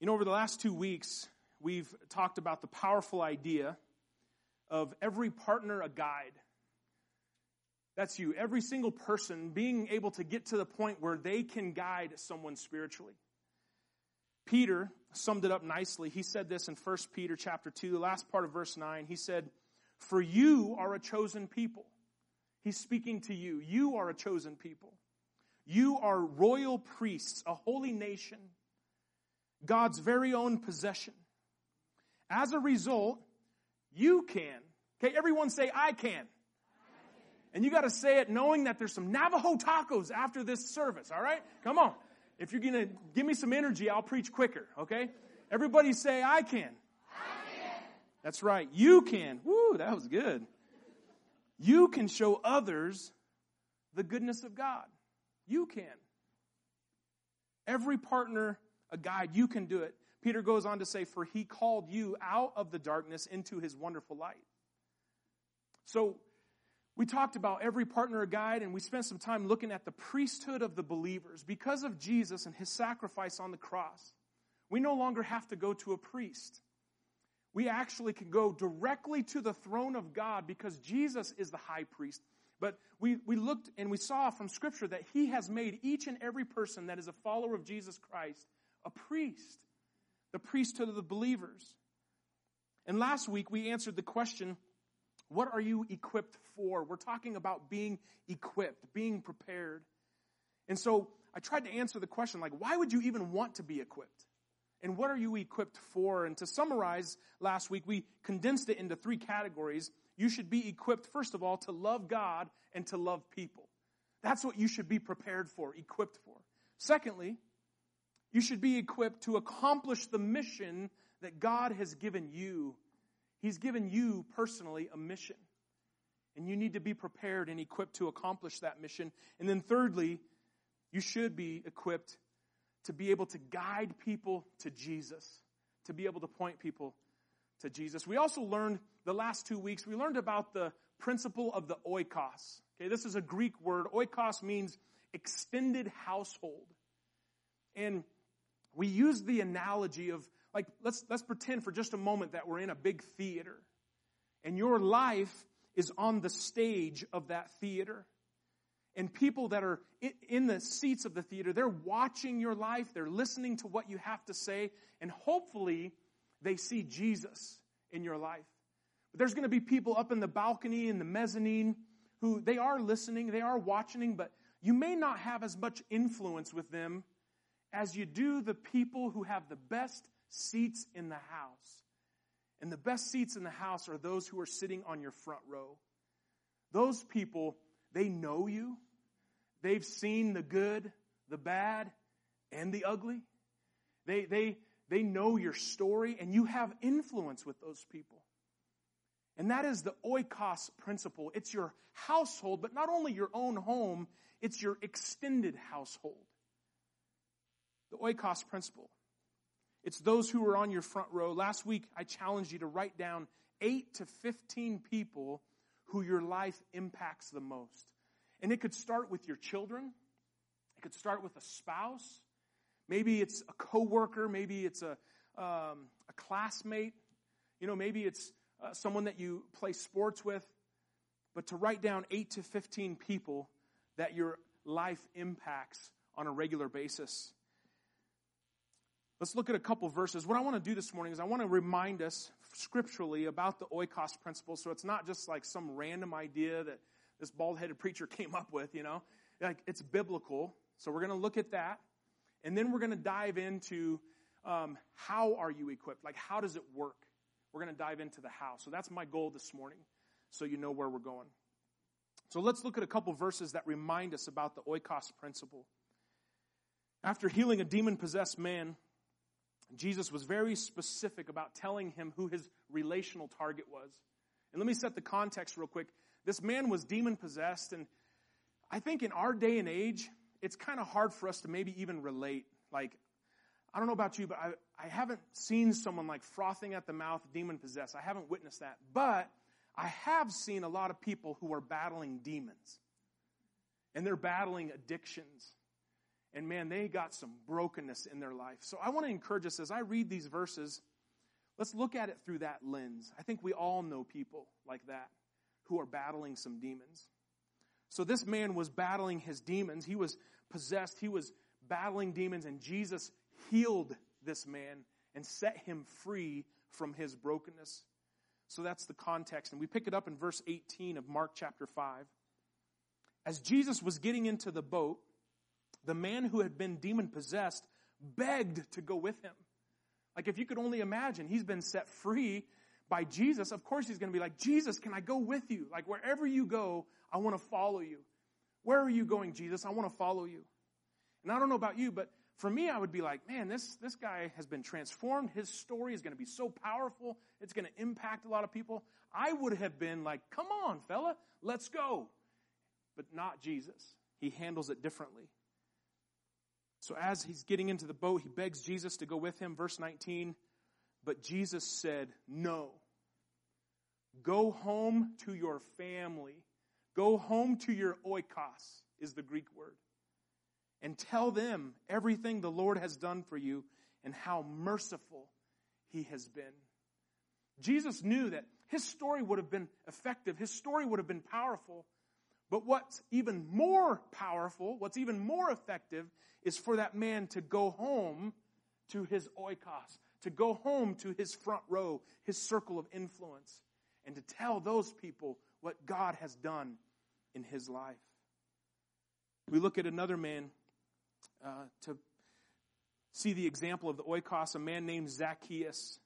You know, over the last two weeks, we've talked about the powerful idea of every partner a guide. That's you. Every single person being able to get to the point where they can guide someone spiritually. Peter summed it up nicely. He said this in 1 Peter chapter 2, the last part of verse 9. He said, For you are a chosen people. He's speaking to you. You are a chosen people. You are royal priests, a holy nation, God's very own possession. As a result, you can. Okay, everyone say, I can. And you got to say it knowing that there's some Navajo tacos after this service, all right? Come on. If you're going to give me some energy, I'll preach quicker, okay? Everybody say, I can. I can. That's right. You can. Woo, that was good. You can show others the goodness of God. You can. Every partner, a guide, you can do it. Peter goes on to say, For he called you out of the darkness into his wonderful light. So, we talked about every partner a guide, and we spent some time looking at the priesthood of the believers. Because of Jesus and his sacrifice on the cross, we no longer have to go to a priest. We actually can go directly to the throne of God because Jesus is the high priest. But we, we looked and we saw from Scripture that He has made each and every person that is a follower of Jesus Christ a priest, the priesthood of the believers. And last week we answered the question what are you equipped for? We're talking about being equipped, being prepared. And so I tried to answer the question like, why would you even want to be equipped? And what are you equipped for? And to summarize last week, we condensed it into three categories. You should be equipped, first of all, to love God and to love people. That's what you should be prepared for, equipped for. Secondly, you should be equipped to accomplish the mission that God has given you He's given you personally a mission. And you need to be prepared and equipped to accomplish that mission. And then thirdly, you should be equipped to be able to guide people to Jesus, to be able to point people to Jesus. We also learned the last two weeks, we learned about the principle of the oikos. Okay, this is a Greek word. Oikos means extended household. And we use the analogy of like let's let's pretend for just a moment that we're in a big theater and your life is on the stage of that theater. And people that are in the seats of the theater they're watching your life they're listening to what you have to say and hopefully they see jesus in your life. But there's going to be people up in the balcony in the mezzanine who they are listening they are watching but you may not have as much influence with them as you do the people who have the best seats in the house. And the best seats in the house are those who are sitting on your front row. Those people, they know you. They've seen the good, the bad, and the ugly. They, they, they know your story and you have influence with those people. And that is the oikos principle. It's your household, but not only your own home, it's your extended household. The oikos principle. It's those who are on your front row. Last week, I challenged you to write down 8 to 15 people who your life impacts the most. And it could start with your children. It could start with a spouse. Maybe it's a coworker. Maybe it's a, um, a classmate. You know, maybe it's uh, someone that you play sports with. But to write down 8 to 15 people that your life impacts on a regular basis. Let's look at a couple verses. What I want to do this morning is I want to remind us scripturally about the oikos principle so it's not just like some random idea that this bald-headed preacher came up with, you know. Like it's biblical. So we're going to look at that. And then we're going to dive into um, how are you equipped? Like how does it work? We're going to dive into the how. So that's my goal this morning so you know where we're going. So let's look at a couple verses that remind us about the oikos principle. After healing a demon possessed man, Jesus was very specific about telling him who his relational target was. And let me set the context real quick. This man was demon possessed, and I think in our day and age, it's kind of hard for us to maybe even relate. Like, I don't know about you, but I, I haven't seen someone like frothing at the mouth, demon possessed. I haven't witnessed that. But I have seen a lot of people who are battling demons. And they're battling addictions. And man, they got some brokenness in their life. So I want to encourage us as I read these verses, let's look at it through that lens. I think we all know people like that who are battling some demons. So this man was battling his demons. He was possessed. He was battling demons, and Jesus healed this man and set him free from his brokenness. So that's the context. And we pick it up in verse 18 of Mark chapter 5. As Jesus was getting into the boat, the man who had been demon possessed begged to go with him. Like if you could only imagine, he's been set free by Jesus. Of course he's going to be like, Jesus, can I go with you? Like wherever you go, I want to follow you. Where are you going, Jesus? I want to follow you. And I don't know about you, but for me, I would be like, man, this, this guy has been transformed. His story is going to be so powerful. It's going to impact a lot of people. I would have been like, come on, fella, let's go. But not Jesus. He handles it differently. So as he's getting into the boat, he begs Jesus to go with him. Verse 19. But Jesus said, no. Go home to your family. Go home to your oikos is the Greek word. And tell them everything the Lord has done for you and how merciful he has been. Jesus knew that his story would have been effective. His story would have been powerful but what's even more powerful, what's even more effective, is for that man to go home to his oikos, to go home to his front row, his circle of influence, and to tell those people what God has done in his life. We look at another man uh, to see the example of the oikos, a man named Zacchaeus.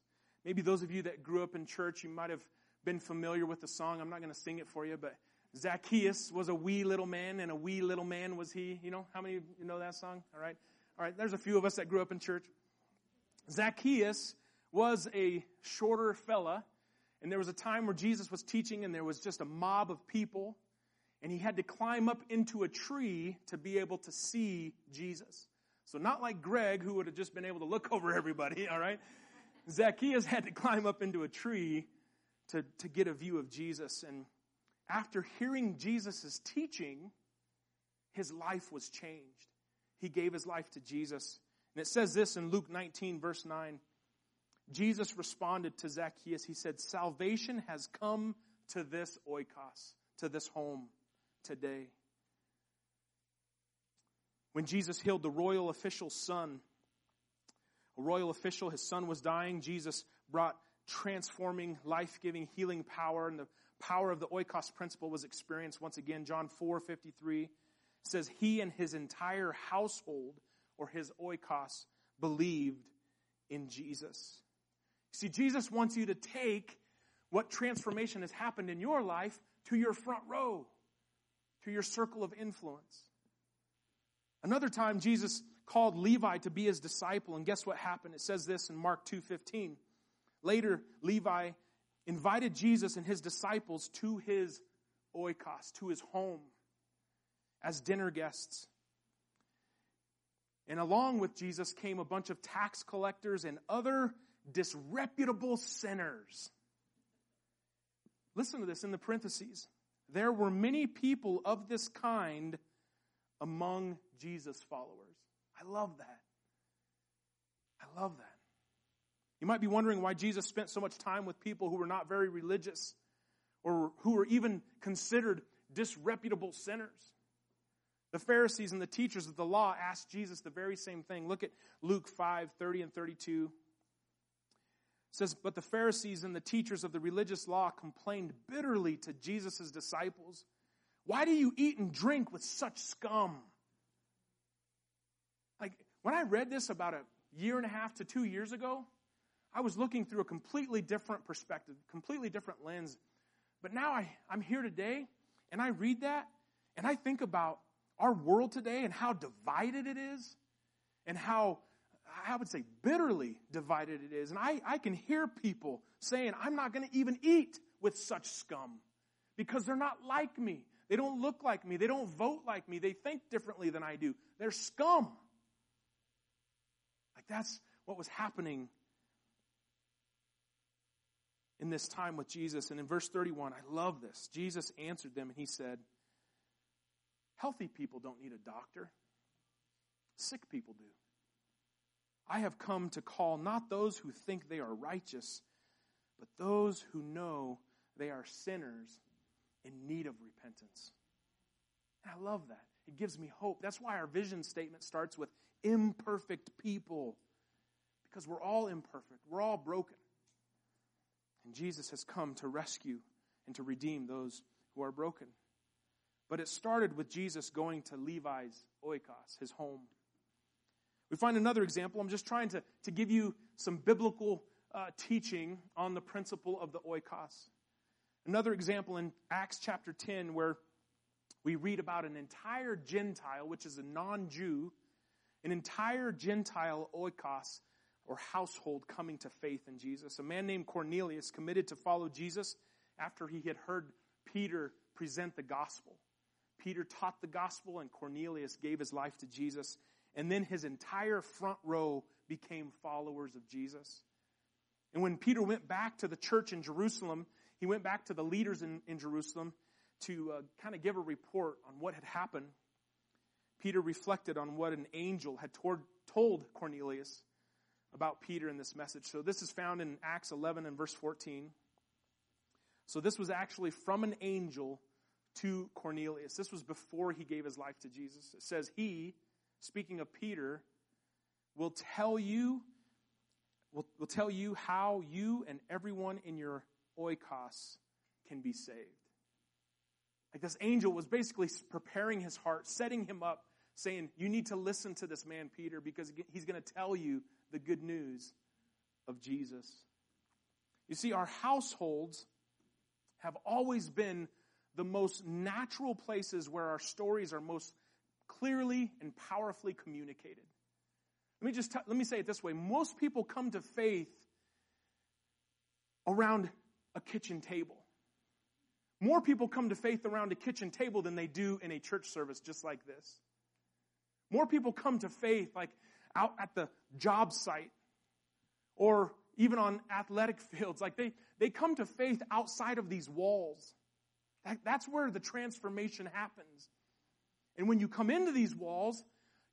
Maybe those of you that grew up in church, you might have been familiar with the song. I'm not going to sing it for you, but Zacchaeus was a wee little man, and a wee little man was he. You know, how many of you know that song? All right. All right, there's a few of us that grew up in church. Zacchaeus was a shorter fella, and there was a time where Jesus was teaching, and there was just a mob of people, and he had to climb up into a tree to be able to see Jesus. So, not like Greg, who would have just been able to look over everybody, all right? Zacchaeus had to climb up into a tree to, to get a view of Jesus. And after hearing Jesus' teaching, his life was changed. He gave his life to Jesus. And it says this in Luke 19, verse 9. Jesus responded to Zacchaeus. He said, Salvation has come to this oikos, to this home today. When Jesus healed the royal official's son, a royal official, his son was dying, Jesus brought transforming, life giving, healing power, and the power of the oikos principle was experienced once again. John 4 53 says, He and his entire household, or his oikos, believed in Jesus. See, Jesus wants you to take what transformation has happened in your life to your front row, to your circle of influence. Another time, Jesus called Levi to be his disciple, and guess what happened? It says this in Mark 2.15. Later, Levi invited Jesus and his disciples to his oikos, to his home, as dinner guests. And along with Jesus came a bunch of tax collectors and other disreputable sinners. Listen to this in the parentheses. There were many people of this kind among Jesus' followers. I love that. I love that. You might be wondering why Jesus spent so much time with people who were not very religious or who were even considered disreputable sinners. The Pharisees and the teachers of the law asked Jesus the very same thing. Look at Luke 5 30 and 32. It says, But the Pharisees and the teachers of the religious law complained bitterly to Jesus' disciples. Why do you eat and drink with such scum? Like, when I read this about a year and a half to two years ago, I was looking through a completely different perspective, completely different lens. But now I, I'm here today and I read that and I think about our world today and how divided it is and how, I would say, bitterly divided it is. And I, I can hear people saying, I'm not going to even eat with such scum because they're not like me. They don't look like me. They don't vote like me. They think differently than I do. They're scum. Like that's what was happening in this time with Jesus. And in verse 31, I love this. Jesus answered them and he said, Healthy people don't need a doctor, Sick people do. I have come to call not those who think they are righteous, but those who know they are sinners in need of repentance. And I love that. It gives me hope. That's why our vision statement starts with imperfect people, because we're all imperfect, we're all broken. And Jesus has come to rescue and to redeem those who are broken. But it started with Jesus going to Levi's oikos, his home. We find another example. I'm just trying to, to give you some biblical uh, teaching on the principle of the oikos. Another example in Acts chapter 10, where we read about an entire Gentile, which is a non Jew, an entire Gentile oikos or household coming to faith in Jesus. A man named Cornelius committed to follow Jesus after he had heard Peter present the gospel. Peter taught the gospel and Cornelius gave his life to Jesus. And then his entire front row became followers of Jesus. And when Peter went back to the church in Jerusalem, he went back to the leaders in, in Jerusalem to uh, kind of give a report on what had happened. Peter reflected on what an angel had toward, told Cornelius about Peter in this message. So this is found in Acts 11 and verse 14. So this was actually from an angel to Cornelius. This was before he gave his life to Jesus. It says, He, speaking of Peter, will tell you, will, will tell you how you and everyone in your oikos can be saved. Like this angel was basically preparing his heart, setting him up, saying, You need to listen to this man, Peter, because he's going to tell you the good news of Jesus. You see, our households have always been the most natural places where our stories are most clearly and powerfully communicated. Let me just t- let me say it this way. Most people come to faith around a kitchen table. More people come to faith around a kitchen table than they do in a church service just like this. More people come to faith like out at the job site or even on athletic fields. Like they, they come to faith outside of these walls. That, that's where the transformation happens. And when you come into these walls,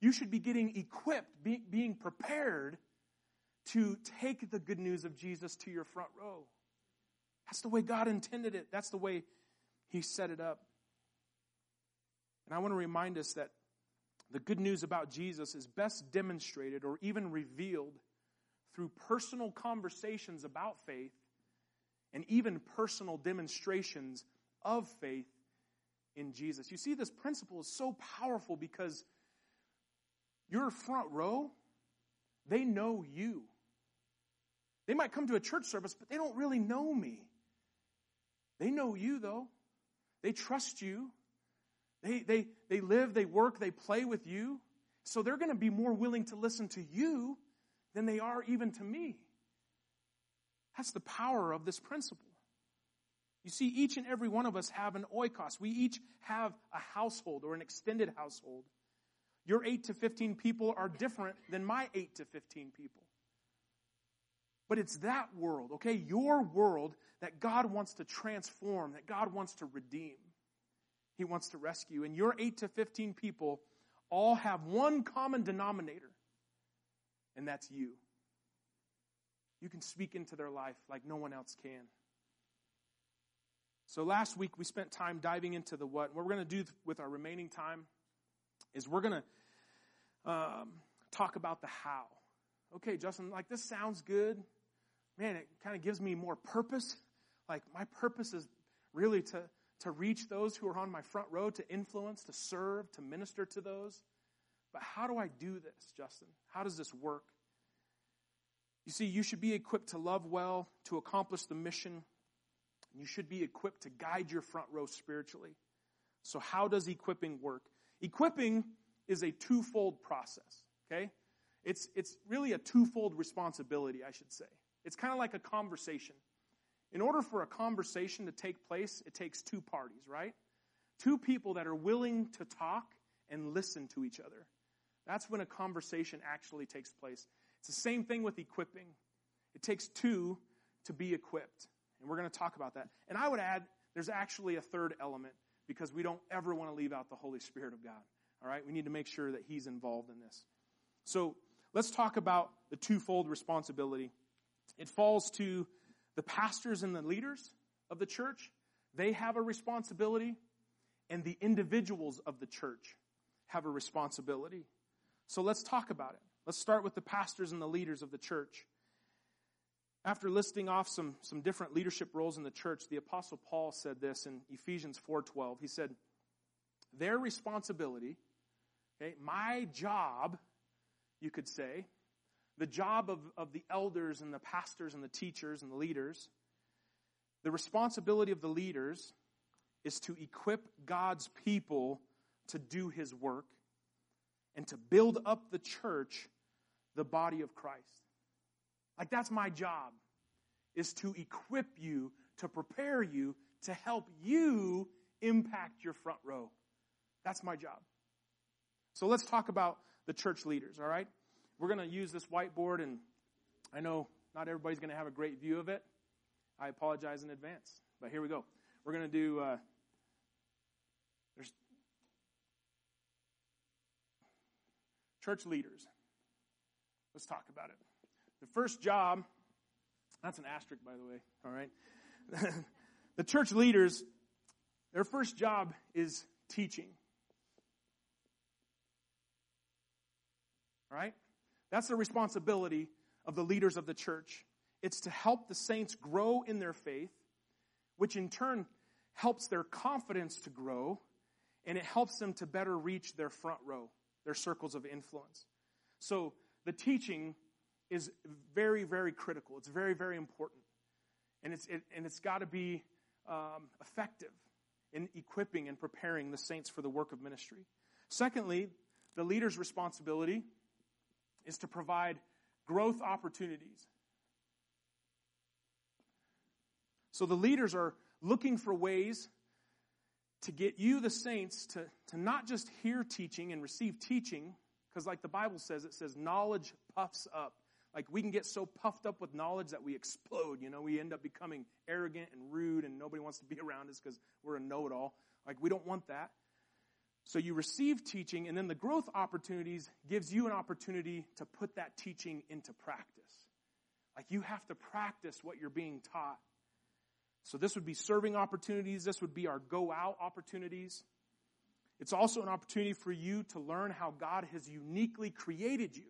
you should be getting equipped, be, being prepared to take the good news of Jesus to your front row. That's the way God intended it. That's the way He set it up. And I want to remind us that the good news about Jesus is best demonstrated or even revealed through personal conversations about faith and even personal demonstrations of faith in Jesus. You see, this principle is so powerful because your front row, they know you. They might come to a church service, but they don't really know me. They know you, though. They trust you. They, they, they live, they work, they play with you. So they're going to be more willing to listen to you than they are even to me. That's the power of this principle. You see, each and every one of us have an oikos. We each have a household or an extended household. Your 8 to 15 people are different than my 8 to 15 people. But it's that world, okay? Your world that God wants to transform, that God wants to redeem. He wants to rescue. And your 8 to 15 people all have one common denominator, and that's you. You can speak into their life like no one else can. So last week we spent time diving into the what. What we're going to do with our remaining time is we're going to um, talk about the how. Okay, Justin, like this sounds good. Man, it kind of gives me more purpose. Like my purpose is really to, to reach those who are on my front row, to influence, to serve, to minister to those. But how do I do this, Justin? How does this work? You see, you should be equipped to love well, to accomplish the mission you should be equipped to guide your front row spiritually. So how does equipping work? Equipping is a twofold process, okay? It's, it's really a twofold responsibility, I should say. It's kind of like a conversation. In order for a conversation to take place, it takes two parties, right? Two people that are willing to talk and listen to each other. That's when a conversation actually takes place. It's the same thing with equipping. It takes two to be equipped. And we're going to talk about that. And I would add, there's actually a third element because we don't ever want to leave out the Holy Spirit of God. All right? We need to make sure that he's involved in this. So let's talk about the twofold responsibility. It falls to the pastors and the leaders of the church. They have a responsibility, and the individuals of the church have a responsibility. So let's talk about it. Let's start with the pastors and the leaders of the church. After listing off some, some different leadership roles in the church, the apostle Paul said this in Ephesians 4:12. He said, "Their responsibility, okay, my job, you could say, the job of, of the elders and the pastors and the teachers and the leaders, the responsibility of the leaders is to equip God's people to do his work and to build up the church, the body of Christ. Like that's my job is to equip you, to prepare you, to help you impact your front row. That's my job. So let's talk about the church leaders, all right? We're going to use this whiteboard, and I know not everybody's going to have a great view of it. I apologize in advance. But here we go. We're going to do. Uh, there's church leaders. Let's talk about it. The first job. That's an asterisk, by the way. All right. the church leaders. Their first job is teaching. All right? That's the responsibility of the leaders of the church. It's to help the saints grow in their faith, which in turn helps their confidence to grow, and it helps them to better reach their front row, their circles of influence. So the teaching is very, very critical. It's very, very important. And it's, it, and it's got to be um, effective in equipping and preparing the saints for the work of ministry. Secondly, the leader's responsibility is to provide growth opportunities. So the leaders are looking for ways to get you, the saints, to, to not just hear teaching and receive teaching, because like the Bible says, it says knowledge puffs up. Like we can get so puffed up with knowledge that we explode. You know, we end up becoming arrogant and rude, and nobody wants to be around us because we're a know it all. Like we don't want that. So you receive teaching, and then the growth opportunities gives you an opportunity to put that teaching into practice. Like you have to practice what you're being taught. So this would be serving opportunities. This would be our go out opportunities. It's also an opportunity for you to learn how God has uniquely created you.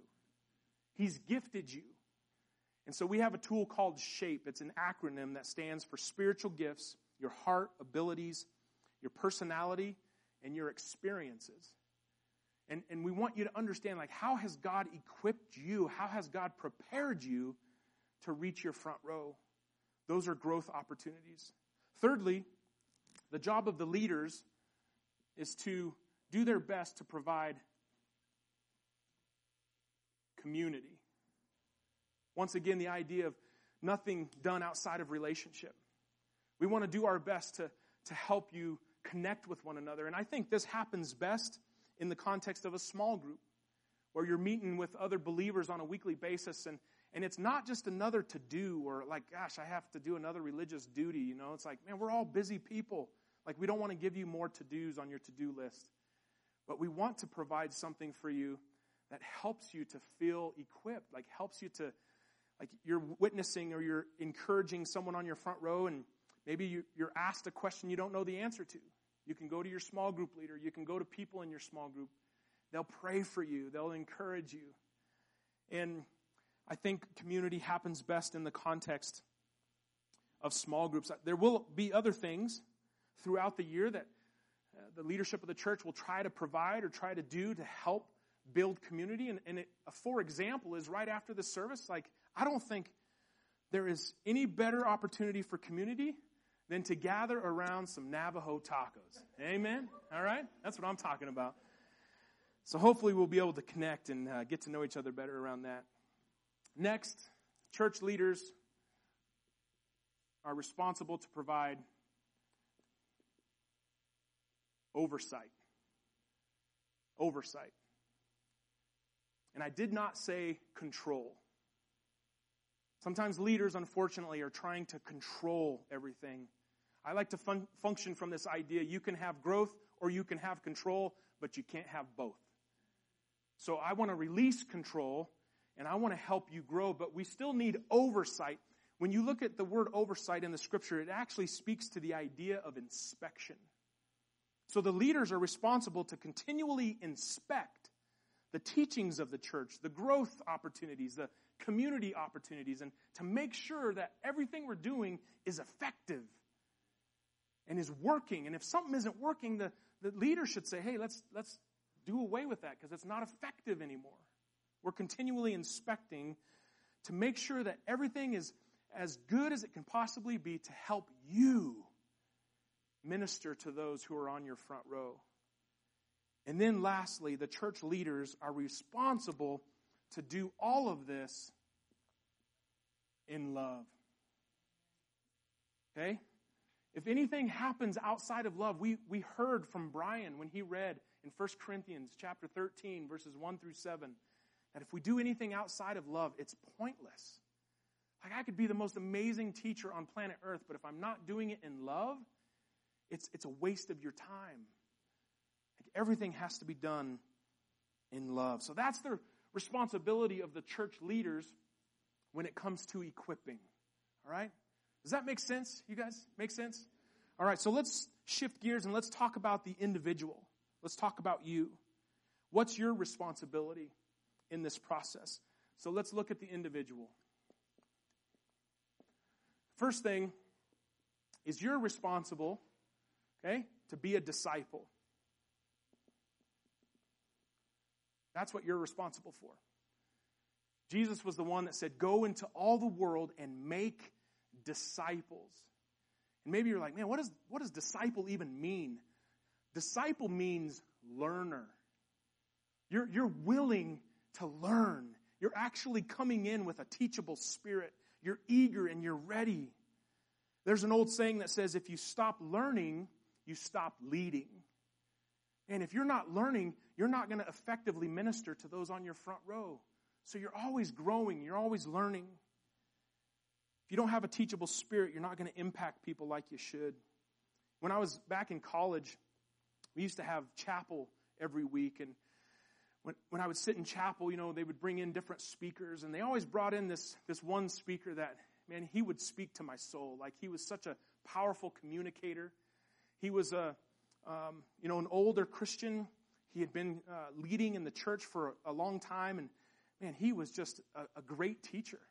He's gifted you. And so we have a tool called SHAPE. It's an acronym that stands for spiritual gifts, your heart, abilities, your personality, and your experiences. And, and we want you to understand, like, how has God equipped you? How has God prepared you to reach your front row? Those are growth opportunities. Thirdly, the job of the leaders is to do their best to provide community. Once again, the idea of nothing done outside of relationship. We want to do our best to, to help you connect with one another. And I think this happens best in the context of a small group where you're meeting with other believers on a weekly basis and and it's not just another to do or like gosh i have to do another religious duty you know? It's like man we're all busy people. Like we don't want to give you more to do's on your to do list. But we want to provide something for you that helps you to feel equipped like helps you to like you're witnessing or you're encouraging someone on your front row and Maybe you, are asked a question you don't know the answer to. You can go to your small group leader. You can go to people in your small group. They'll pray for you. They'll encourage you. And I think community happens best in the context of small groups. There will be other things throughout the year that uh, the leadership of the church will try to provide or try to do to help build community. And, and it, for example, is right after the service. Like, I don't think there is any better opportunity for community than to gather around some Navajo tacos. Amen? All right? That's what I'm talking about. So hopefully we'll be able to connect and uh, get to know each other better around that. Next, church leaders are responsible to provide oversight. Oversight. And I did not say control. Sometimes leaders, unfortunately, are trying to control everything I like to fun- function from this idea you can have growth or you can have control, but you can't have both. So I want to release control and I want to help you grow, but we still need oversight. When you look at the word oversight in the scripture, it actually speaks to the idea of inspection. So the leaders are responsible to continually inspect the teachings of the church, the growth opportunities, the community opportunities, and to make sure that everything we're doing is effective and is working. And if something isn't working, the, the leader should say, hey, let's, let's do away with that because it's not effective anymore. We're continually inspecting to make sure that everything is as good as it can possibly be to help you minister to those who are on your front row. And then lastly, the church leaders are responsible to do all of this in love. Okay? If anything happens outside of love, we, we heard from Brian when he read in 1 Corinthians chapter 13, verses 1 through 7, that if we do anything outside of love, it's pointless. Like I could be the most amazing teacher on planet Earth, but if I'm not doing it in love, it's, it's a waste of your time. Like everything has to be done in love. So that's the responsibility of the church leaders when it comes to equipping. All right? Does that make sense, you guys? Make sense? All right, so let's shift gears and let's talk about the individual. Let's talk about you. What's your responsibility in this process? So let's look at the individual. First thing is you're responsible, okay, to be a disciple. That's what you're responsible for. Jesus was the one that said, Go into all the world and make disciples. And maybe you're like, man, what, does what does disciple even mean? Disciple means learner. You're, you're willing to learn. You're actually coming in with a teachable spirit. You're eager and you're ready. There's an old saying that says, if you stop learning, you stop leading. And if you're not learning, you're not going to effectively minister to those on your front row. So you're always growing, you're always learning. If you don't have a teachable spirit, you're not going to impact people like you should. When I was back in college, we used to have chapel every week. And when, when I would sit in chapel, you know, they would bring in different speakers. And they always brought in this, this one speaker that, man, he would speak to my soul. Like he was such a powerful communicator. He was a, um, you know, an older Christian. He had been uh, leading in the church for a, a long time. And man, he was just a, a great teacher.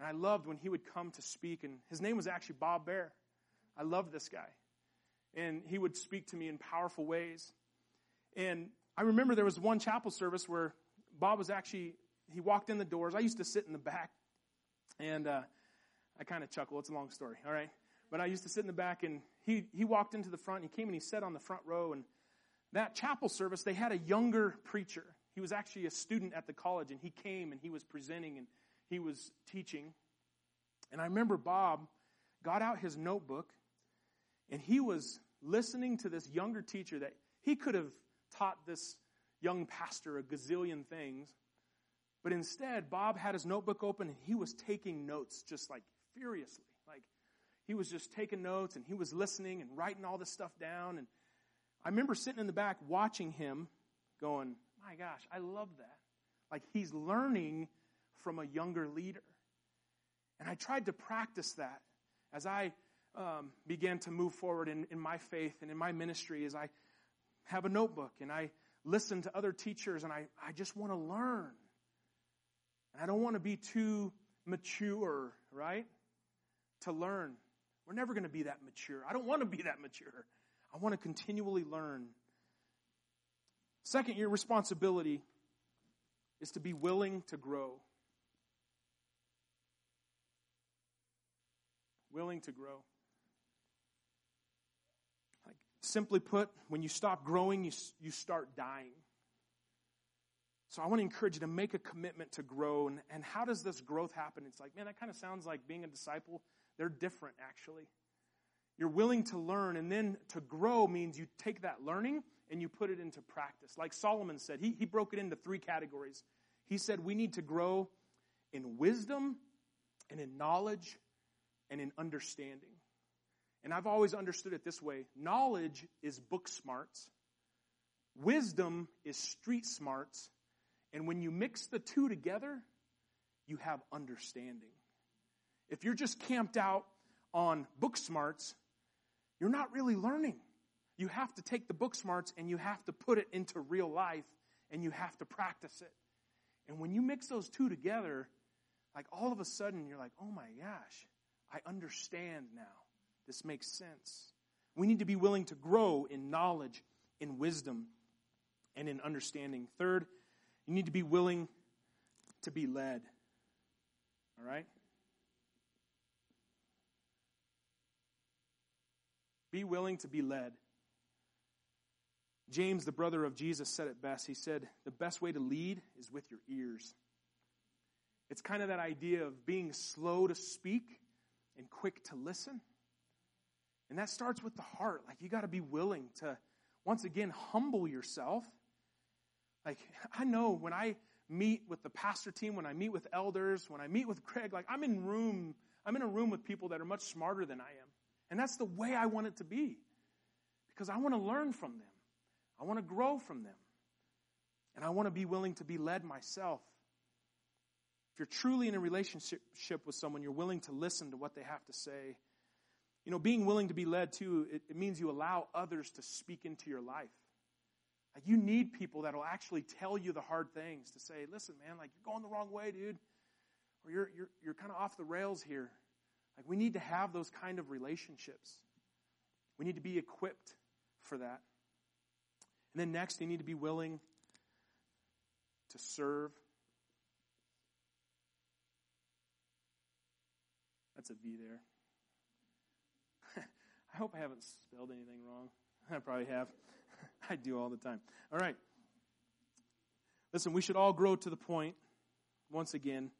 And I loved when he would come to speak, and his name was actually Bob Bear. I loved this guy. And he would speak to me in powerful ways. And I remember there was one chapel service where Bob was actually, he walked in the doors. I used to sit in the back, and uh, I kind of chuckle. It's a long story, all right? But I used to sit in the back, and he, he walked into the front, and he came and he sat on the front row. And that chapel service, they had a younger preacher. He was actually a student at the college, and he came and he was presenting, and he was teaching. And I remember Bob got out his notebook and he was listening to this younger teacher that he could have taught this young pastor a gazillion things. But instead, Bob had his notebook open and he was taking notes just like furiously. Like he was just taking notes and he was listening and writing all this stuff down. And I remember sitting in the back watching him going, my gosh, I love that. Like he's learning from a younger leader. And I tried to practice that as I um, began to move forward in, in my faith and in my ministry, as I have a notebook and I listen to other teachers and I, I just want to learn. And I don't want to be too mature, right? To learn. We're never going to be that mature. I don't want to be that mature. I want to continually learn. Second, your responsibility is to be willing to grow. Willing to grow. Like, simply put, when you stop growing, you, you start dying. So I want to encourage you to make a commitment to grow. And, and how does this growth happen? It's like, man, that kind of sounds like being a disciple. They're different, actually. You're willing to learn, and then to grow means you take that learning and you put it into practice. Like Solomon said, he, he broke it into three categories. He said we need to grow in wisdom and in knowledge and in understanding. And I've always understood it this way knowledge is book smarts, Wisdom is street smarts, and when you mix the two together, you have understanding. If you're just camped out on book smarts, you're not really learning. You have to take the book smarts and you have to put it into real life and you have to practice it. And when you mix those two together, like all of a sudden you're like, oh my gosh, I understand now. This makes sense. We need to be willing to grow in knowledge, in wisdom, and in understanding. Third, you need to be willing to be led. All right? Be willing to be led. James, the brother of Jesus, said it best. He said, The best way to lead is with your ears. It's kind of that idea of being slow to speak and quick to listen. And that starts with the heart. Like, you got to be willing to, once again, humble yourself. Like, I know when I meet with the pastor team, when I meet with elders, when I meet with Greg, like, I'm in room, I'm in a room with people that are much smarter than I am. And that's the way I want it to be. Because I want to learn from them. I want to grow from them. And I want to be willing to be led myself. If you're truly in a relationship with someone, you're willing to listen to what they have to say. You know, being willing to be led too, it, it means you allow others to speak into your life. Like you need people that will actually tell you the hard things to say, listen, man, like you're going the wrong way, dude. Or you're, you're, you're kind of off the rails here. Like we need to have those kind of relationships. We need to be equipped for that. And then next, you need to be willing to serve. That's a V there. I hope I haven't spelled anything wrong. I probably have. I do all the time. All right. Listen, we should all grow to the point, once again.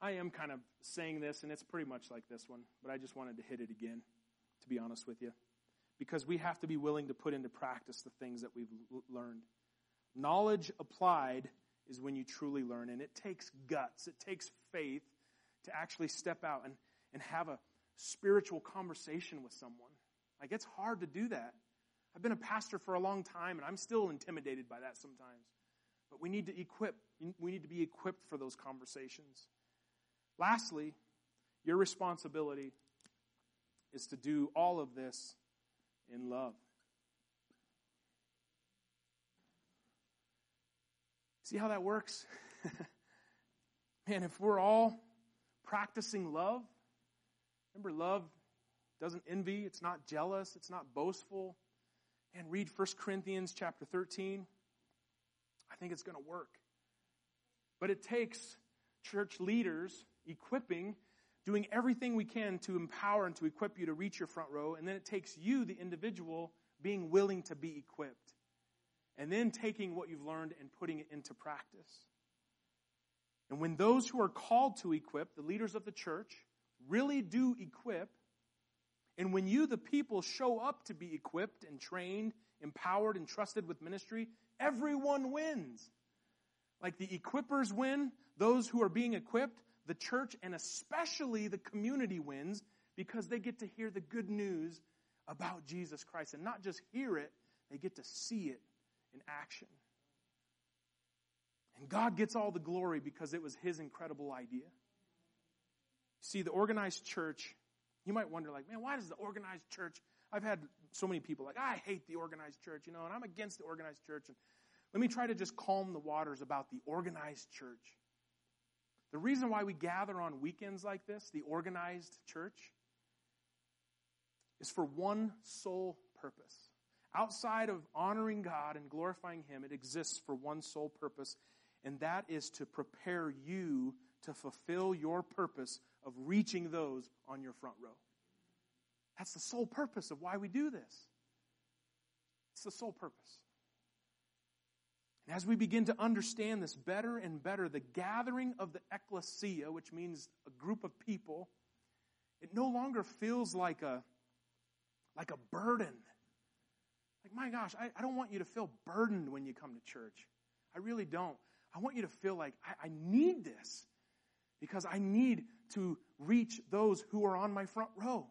I am kind of saying this, and it's pretty much like this one, but I just wanted to hit it again, to be honest with you because we have to be willing to put into practice the things that we've l- learned. Knowledge applied is when you truly learn, and it takes guts, it takes faith to actually step out and, and have a spiritual conversation with someone. Like, it's hard to do that. I've been a pastor for a long time, and I'm still intimidated by that sometimes. But we need to equip, we need to be equipped for those conversations. Lastly, your responsibility is to do all of this in love. See how that works? Man, if we're all practicing love, remember, love doesn't envy, it's not jealous, it's not boastful. And read 1 Corinthians chapter 13. I think it's going to work. But it takes church leaders equipping doing everything we can to empower and to equip you to reach your front row. And then it takes you, the individual, being willing to be equipped. And then taking what you've learned and putting it into practice. And when those who are called to equip, the leaders of the church, really do equip, and when you, the people, show up to be equipped and trained, empowered, and trusted with ministry, everyone wins. Like the equippers win, those who are being equipped, the church and especially the community wins because they get to hear the good news about Jesus Christ and not just hear it, they get to see it in action. And God gets all the glory because it was His incredible idea. See, the organized church, you might wonder, like, man, why does the organized church? I've had so many people like, I hate the organized church, you know, and I'm against the organized church. And let me try to just calm the waters about the organized church. The reason why we gather on weekends like this, the organized church, is for one sole purpose. Outside of honoring God and glorifying Him, it exists for one sole purpose, and that is to prepare you to fulfill your purpose of reaching those on your front row. That's the sole purpose of why we do this. It's the sole purpose. And as we begin to understand this better and better, the gathering of the ecclesia, which means a group of people, it no longer feels like a, like a burden. Like, my gosh, I, I don't want you to feel burdened when you come to church. I really don't. I want you to feel like I, I need this because I need to reach those who are on my front row.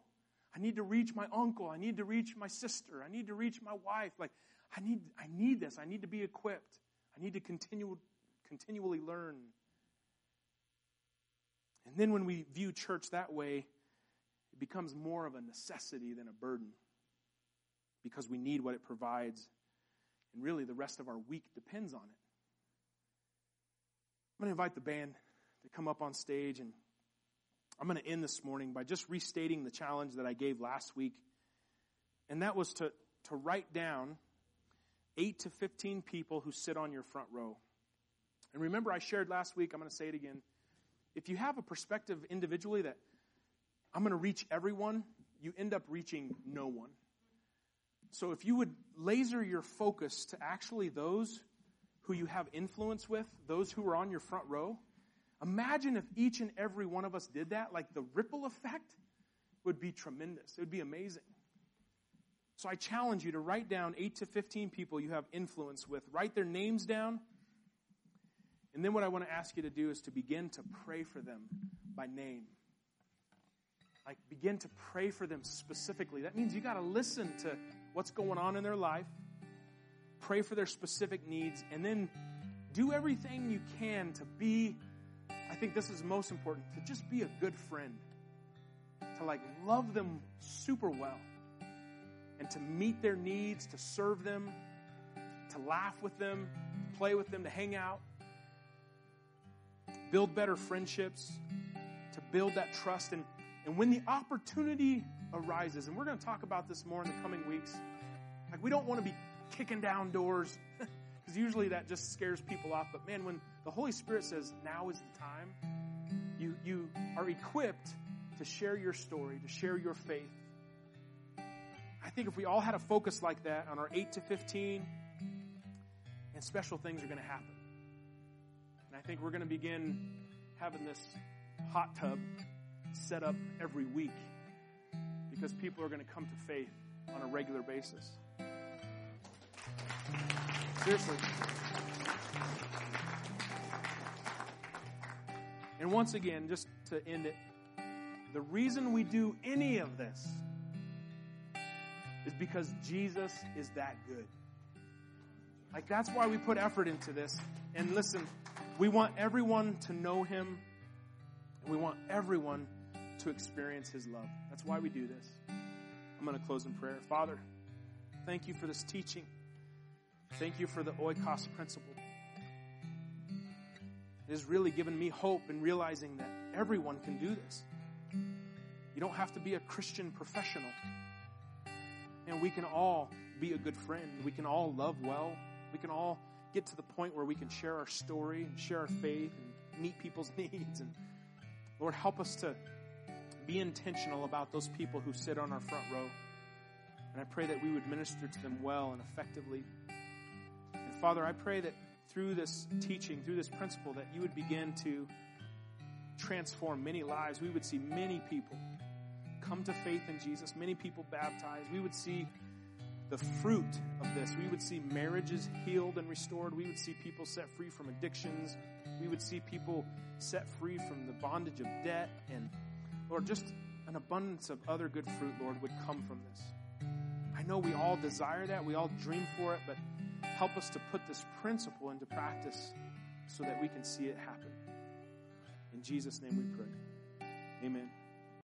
I need to reach my uncle. I need to reach my sister. I need to reach my wife. Like, I need, I need this. I need to be equipped. I need to continue, continually learn. And then when we view church that way, it becomes more of a necessity than a burden because we need what it provides. And really, the rest of our week depends on it. I'm going to invite the band to come up on stage, and I'm going to end this morning by just restating the challenge that I gave last week. And that was to, to write down 8 to 15 people who sit on your front row. And remember, I shared last week, I'm going to say it again. If you have a perspective individually that I'm going to reach everyone, you end up reaching no one. So if you would laser your focus to actually those who you have influence with, those who are on your front row, imagine if each and every one of us did that, like the ripple effect would be tremendous. It would be amazing. So I challenge you to write down 8 to 15 people you have influence with. Write their names down. And then what I want to ask you to do is to begin to pray for them by name. Like begin to pray for them specifically. That means you got to listen to what's going on in their life, pray for their specific needs, and then do everything you can to be I think this is most important to just be a good friend, to like love them super well. And to meet their needs, to serve them, to laugh with them, to play with them, to hang out, build better friendships, to build that trust. And, and when the opportunity arises, and we're going to talk about this more in the coming weeks, like we don't want to be kicking down doors because usually that just scares people off. But man, when the Holy Spirit says now is the time, you, you are equipped to share your story, to share your faith, I think if we all had a focus like that on our 8 to 15, and special things are going to happen. And I think we're going to begin having this hot tub set up every week because people are going to come to faith on a regular basis. Seriously. And once again, just to end it, the reason we do any of this is because Jesus is that good. Like, that's why we put effort into this. And listen, we want everyone to know Him, and we want everyone to experience His love. That's why we do this. I'm going to close in prayer. Father, thank you for this teaching. Thank you for the oikos principle. It has really given me hope in realizing that everyone can do this. You don't have to be a Christian professional. And we can all be a good friend. We can all love well. We can all get to the point where we can share our story and share our faith and meet people's needs. And Lord, help us to be intentional about those people who sit on our front row. And I pray that we would minister to them well and effectively. Father, I pray that through this teaching, through this principle, that you would begin to transform many lives. We would see many people come to faith in Jesus, many people baptized. We would see the fruit of this. We would see marriages healed and restored. We would see people set free from addictions. We would see people set free from the bondage of debt. And Lord, just an abundance of other good fruit, Lord, would come from this. I know we all desire that. We all dream for it, but help us to put this principle into practice so that we can see it happen. In Jesus' name we pray. Amen.